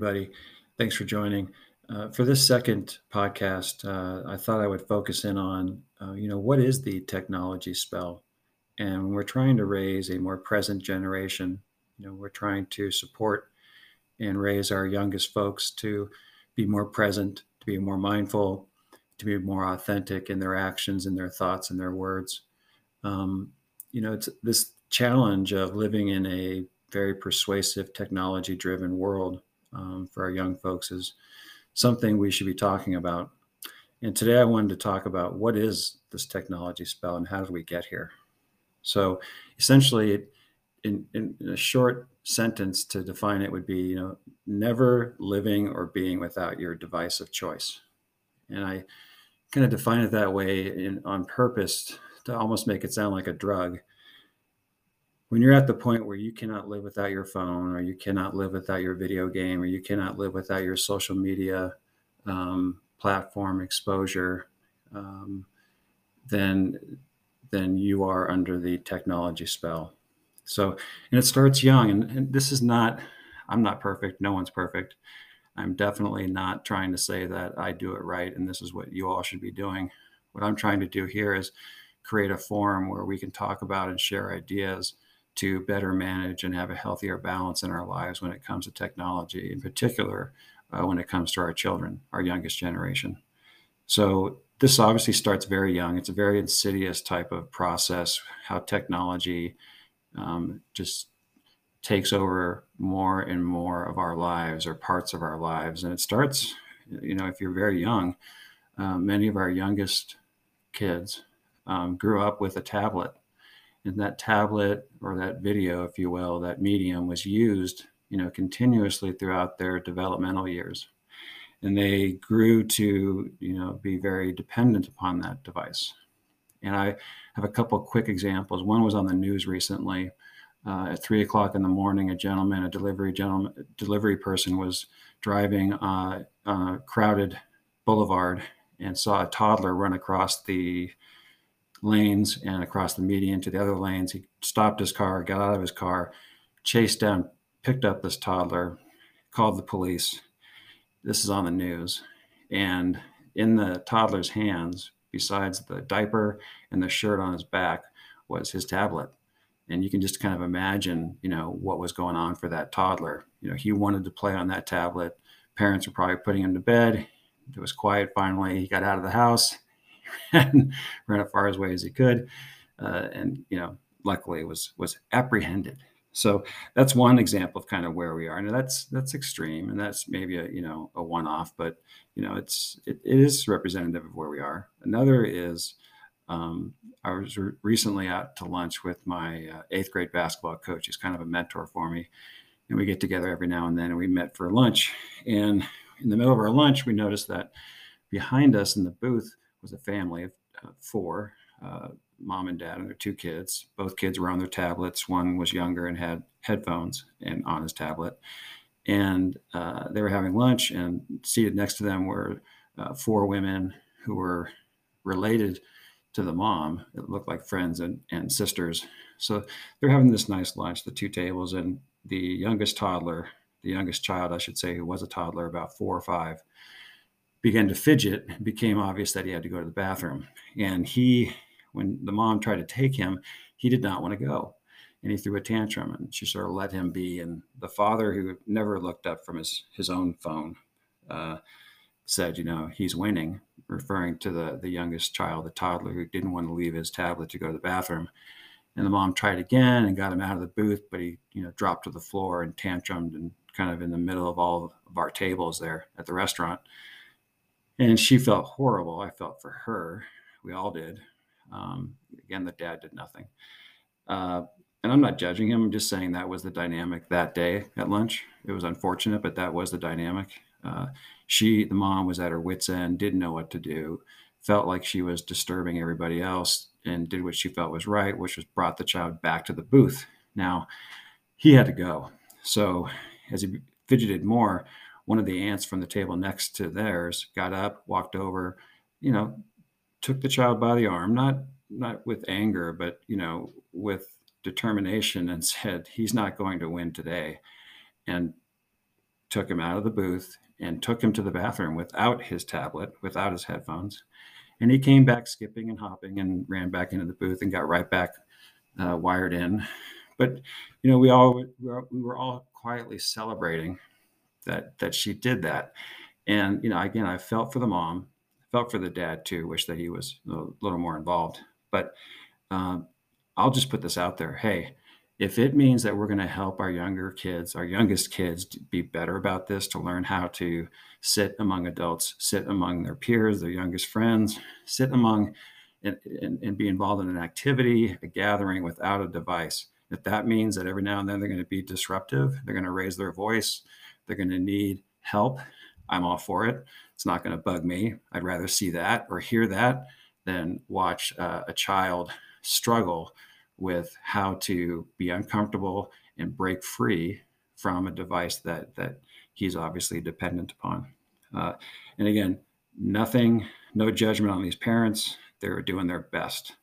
Everybody. Thanks for joining. Uh, for this second podcast, uh, I thought I would focus in on, uh, you know, what is the technology spell? And we're trying to raise a more present generation, you know, we're trying to support and raise our youngest folks to be more present, to be more mindful, to be more authentic in their actions and their thoughts and their words. Um, you know, it's this challenge of living in a very persuasive, technology driven world um, for our young folks is something we should be talking about. And today I wanted to talk about what is this technology spell and how did we get here? So essentially, in, in, a short sentence to define it would be, you know, never living or being without your device of choice. And I kind of define it that way in, on purpose to almost make it sound like a drug when you're at the point where you cannot live without your phone or you cannot live without your video game or you cannot live without your social media um, platform exposure um, then then you are under the technology spell. So and it starts young and, and this is not i'm not perfect. No one's perfect. I'm definitely not trying to say that i do it right and this is what you all should be doing. What i'm trying to do here is create a forum where we can talk about and share ideas to better manage and have a healthier balance in our lives when it comes to technology, in particular uh, when it comes to our children, our youngest generation. So, this obviously starts very young. It's a very insidious type of process, how technology um, just takes over more and more of our lives or parts of our lives. And it starts, you know, if you're very young, uh, many of our youngest kids um, grew up with a tablet and that tablet or that video, if you will, that medium was used, you know, continuously throughout their developmental years. And they grew to, you know, be very dependent upon that device. And I have a couple quick examples. One was on the news recently. Uh, at three o'clock in the morning, a gentleman, a delivery gentleman, delivery person, was driving uh, a crowded boulevard and saw a toddler run across the lanes and across the median to the other lanes. He stopped his car, got out of his car, chased down, picked up this toddler, called the police. This is on the news. And in the toddler's hands, besides the diaper and the shirt on his back, was his tablet. And you can just kind of imagine, you know, what was going on for that toddler. You know, he wanted to play on that tablet. Parents were probably putting him to bed. It was quiet finally. He got out of the house and ran as far as away as he could. Uh, and you know, luckily was was apprehended. So that's one example of kind of where we are. And that's that's extreme, and that's maybe a you know a one-off, but you know it's it, it is representative of where we are. Another is um, I was re- recently out to lunch with my uh, eighth grade basketball coach. He's kind of a mentor for me, and we get together every now and then. And we met for lunch, and in the middle of our lunch, we noticed that behind us in the booth was a family of uh, four uh, mom and dad and their two kids. Both kids were on their tablets. One was younger and had headphones and on his tablet. And uh, they were having lunch, and seated next to them were uh, four women who were related to the mom. It looked like friends and, and sisters. So they're having this nice lunch, the two tables, and the youngest toddler, the youngest child, I should say, who was a toddler, about four or five, began to fidget, it became obvious that he had to go to the bathroom. And he, when the mom tried to take him, he did not want to go. And he threw a tantrum and she sort of let him be. And the father, who never looked up from his, his own phone, uh, said, you know, he's winning, referring to the, the youngest child, the toddler who didn't want to leave his tablet to go to the bathroom. And the mom tried again and got him out of the booth, but he, you know, dropped to the floor and tantrumed and kind of in the middle of all of our tables there at the restaurant and she felt horrible. I felt for her. We all did. Um, again, the dad did nothing. Uh, and I'm not judging him. I'm just saying that was the dynamic that day at lunch. It was unfortunate, but that was the dynamic. Uh, she, the mom, was at her wits' end, didn't know what to do, felt like she was disturbing everybody else, and did what she felt was right, which was brought the child back to the booth. Now, he had to go. So as he fidgeted more, one of the aunts from the table next to theirs got up, walked over, you know, took the child by the arm, not not with anger, but you know, with determination, and said, "He's not going to win today." And took him out of the booth and took him to the bathroom without his tablet, without his headphones. And he came back skipping and hopping and ran back into the booth and got right back uh, wired in. But you know, we all we were all quietly celebrating that that she did that. And you know, again, I felt for the mom, felt for the dad too. Wish that he was a little more involved. But um, I'll just put this out there. Hey, if it means that we're going to help our younger kids, our youngest kids, be better about this, to learn how to sit among adults, sit among their peers, their youngest friends, sit among and, and, and, be involved in an activity, a gathering without a device. If that means that every now and then they're going to be disruptive, they're going to raise their voice, they're going to need help, I'm all for it. It's not going to bug me. I'd rather see that or hear that than watch uh, a child struggle with how to be uncomfortable and break free from a device that that he's obviously dependent upon. Uh, and again, nothing, no judgment on these parents. They're doing their best.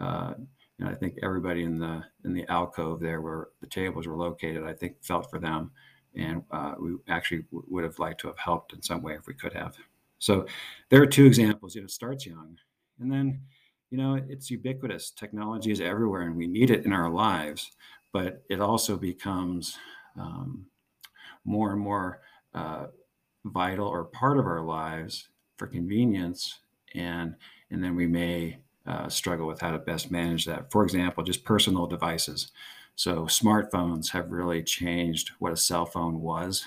Uh, and I think everybody in the in the alcove there where the tables were located, I think felt for them, and uh, we actually w- would have liked to have helped in some way if we could have. So there are two examples. You know, it starts young, and then you know, it's ubiquitous. Technology is everywhere and we need it in our lives, but it also becomes um, more and more uh, vital or part of our lives for convenience. And, and then we may uh, struggle with how to best manage that. For example, just personal devices. So smartphones have really changed what a cell phone was,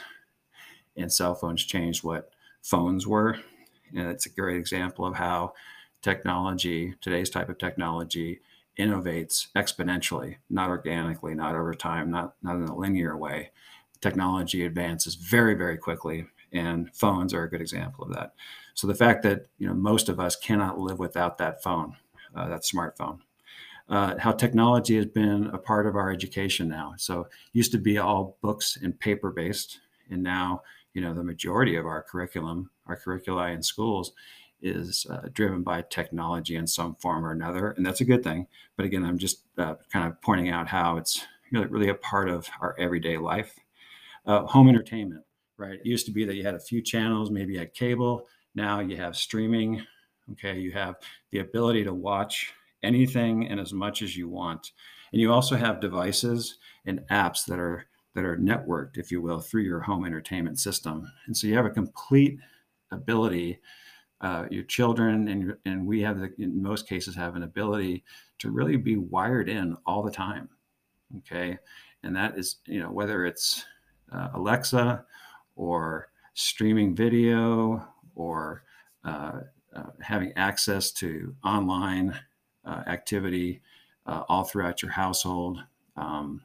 and cell phones changed what phones were. And it's a great example of how technology, today's type of technology, innovates exponentially, not organically, not over time, not, not in a linear way. Technology advances very, very quickly, and phones are a good example of that. So the fact that you know most of us cannot live without that phone, uh, that smartphone. Uh, how technology has been a part of our education now. So used to be all books and paper based, and now you know the majority of our curriculum, our curricula in schools is uh, driven by technology in some form or another, and that's a good thing. But again, I'm just uh, kind of pointing out how it's really, a part of our everyday life. Uh, home entertainment, right? It used to be that you had a few channels, maybe you had cable. Now you have streaming. Okay, you have the ability to watch anything and as much as you want, and you also have devices and apps that are that are networked, if you will, through your home entertainment system. And so you have a complete ability uh, your children and and we have the, in most cases have an ability to really be wired in all the time okay and that is you know whether it's uh, alexa or streaming video or uh, uh having access to online uh, activity uh, all throughout your household um,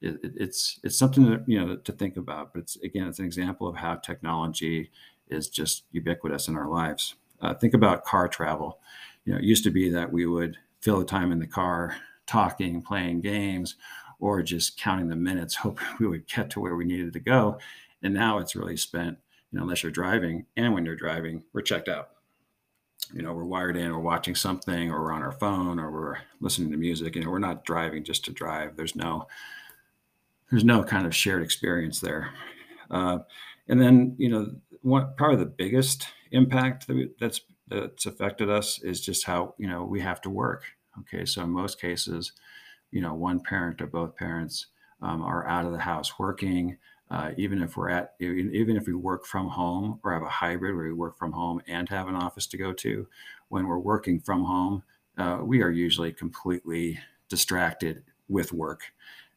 it, it's it's something that you know to think about but it's again it's an example of how technology is just ubiquitous in our lives. Uh, think about car travel. You know, it used to be that we would fill the time in the car talking, playing games, or just counting the minutes, hoping we would get to where we needed to go. And now it's really spent, you know, unless you're driving, and when you're driving, we're checked out. You know, we're wired in, we're watching something, or we're on our phone, or we're listening to music. You know, we're not driving just to drive. There's no, there's no kind of shared experience there. Uh, and then, you know, one probably the biggest impact that we, that's that's affected us is just how you know we have to work. Okay, so in most cases, you know, one parent or both parents um, are out of the house working. Uh, even if we're at even if we work from home or have a hybrid where we work from home and have an office to go to, when we're working from home, uh, we are usually completely distracted with work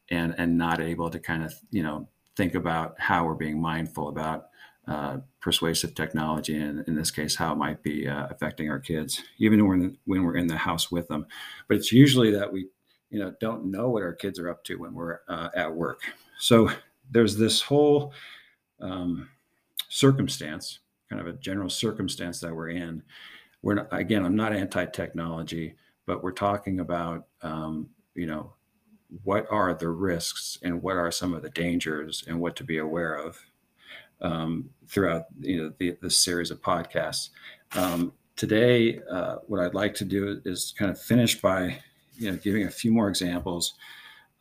and and not able to kind of you know think about how we're being mindful about uh, persuasive technology, and in this case, how it might be uh, affecting our kids, even when when we're in the house with them. But it's usually that we, you know, don't know what our kids are up to when we're uh, at work. So there's this whole um, circumstance, kind of a general circumstance that we're in. We're not, again, I'm not anti-technology, but we're talking about, um, you know, what are the risks and what are some of the dangers and what to be aware of um, throughout you know the, series of podcasts. Um, today, uh, what I'd like to do is kind of finish by you know giving a few more examples.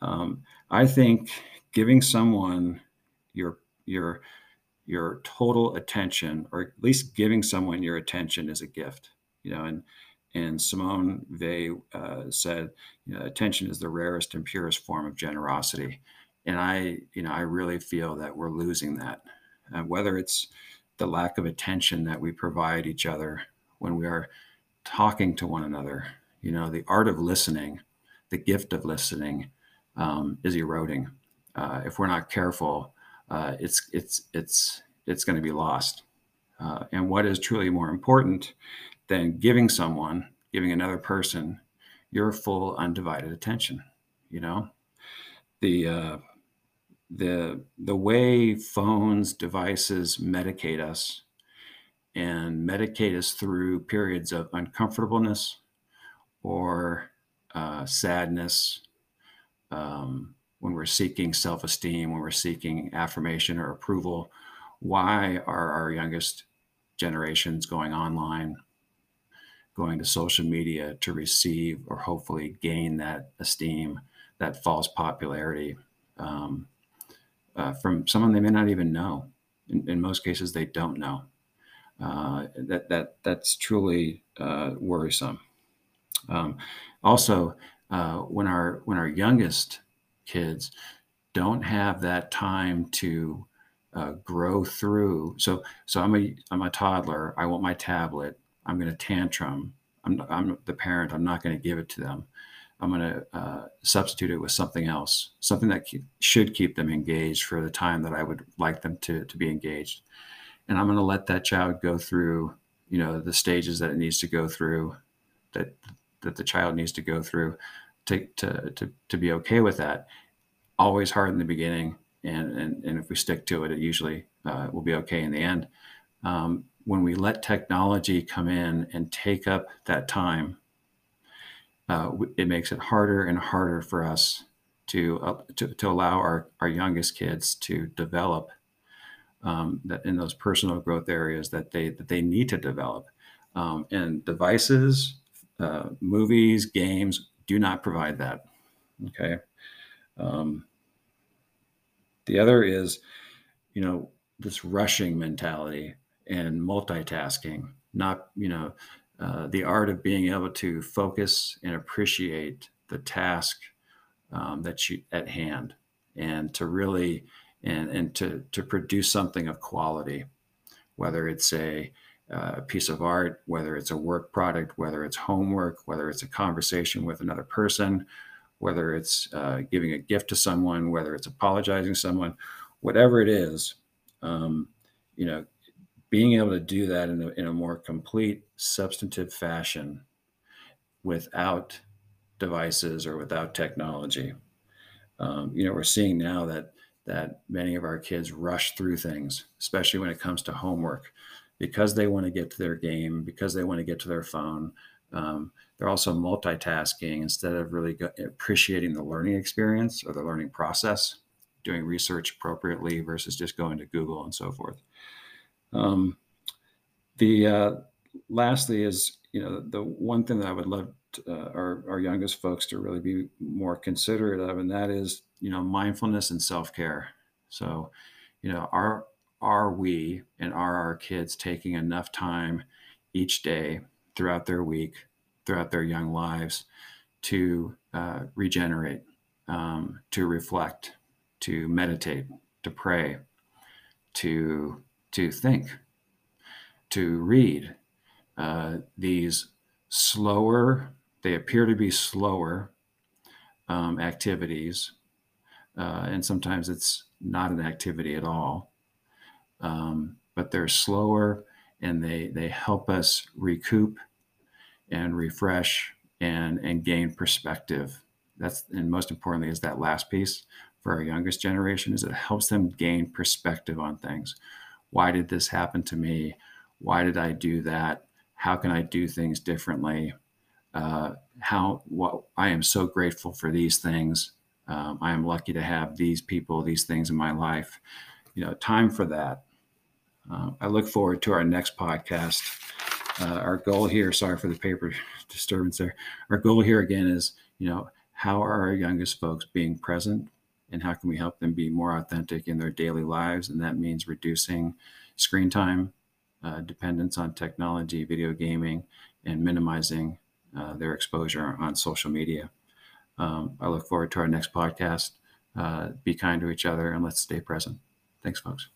Um, I think giving someone your your your total attention, or at least giving someone your attention, is a gift. You know, and and Simone Weil uh, said, you know, attention is the rarest and purest form of generosity. And I, you know, I really feel that we're losing that. Uh, whether it's the lack of attention that we provide each other when we are talking to one another, you know, the art of listening, the gift of listening, um, is eroding. Uh, if we're not careful, uh, it's it's it's it's going to be lost. Uh, and what is truly more important than giving someone, giving another person your full undivided attention. You know, the uh, the the way phones, devices medicate us and medicate us through periods of uncomfortableness or uh, sadness, um, when we're seeking self-esteem, when we're seeking affirmation or approval. Why are our youngest generations going online going to social media to receive or hopefully gain that esteem, that false popularity um, uh, from someone they may not even know. In, in most cases, they don't know. Uh, that that that's truly uh, worrisome. Um, also, uh, when our when our youngest kids don't have that time to uh, grow through, so so I'm a I'm a toddler. I want my tablet. I'm going to tantrum. I'm, I'm the parent. I'm not going to give it to them. I'm going to uh, substitute it with something else, something that should keep them engaged for the time that I would like them to, to be engaged. And I'm going to let that child go through, you know, the stages that it needs to go through, that that the child needs to go through, to to to, to be okay with that. Always hard in the beginning, and and, and if we stick to it, it usually uh, will be okay in the end. Um, when we let technology come in and take up that time, uh, it makes it harder and harder for us to, uh, to, to, allow our, our youngest kids to develop um, in those personal growth areas that they, that they need to develop. Um, and devices, uh, movies, games do not provide that. Okay. Um, the other is, you know, this rushing mentality and multitasking, not, you know, uh, the art of being able to focus and appreciate the task um, that you at hand and to really and, and to, to produce something of quality, whether it's a, uh, piece of art, whether it's a work product, whether it's homework, whether it's a conversation with another person, whether it's uh, giving a gift to someone, whether it's apologizing to someone, whatever it is, um, you know, being able to do that in a, in a more complete substantive fashion without devices or without technology. Um, you know, we're seeing now that that many of our kids rush through things, especially when it comes to homework, because they want to get to their game, because they want to get to their phone. Um, they're also multitasking instead of really go- appreciating the learning experience or the learning process, doing research appropriately versus just going to Google and so forth. Um, the uh, lastly is you know the one thing that I would love to, uh, our our youngest folks to really be more considerate of, and that is you know mindfulness and self care. So, you know, are are we and are our kids taking enough time each day throughout their week, throughout their young lives, to uh, regenerate, um, to reflect, to meditate, to pray, to to think, to read. Uh, these slower, they appear to be slower um, activities, uh, and sometimes it's not an activity at all. Um, but they're slower and they they help us recoup and refresh and and gain perspective. That's and most importantly is that last piece for our youngest generation is it helps them gain perspective on things why did this happen to me? Why did I do that? How can I do things differently? Uh, how what I am so grateful for these things. Um, I am lucky to have these people, these things in my life. You know, time for that. Uh, I look forward to our next podcast. Uh, our goal here, sorry for the paper disturbance there. Our goal here again is, you know, how are our youngest folks being present and how can we help them be more authentic in their daily lives? And that means reducing screen time, uh, dependence on technology, video gaming, and minimizing uh, their exposure on social media. Um, I look forward to our next podcast. Uh, be kind to each other and let's stay present. Thanks, folks.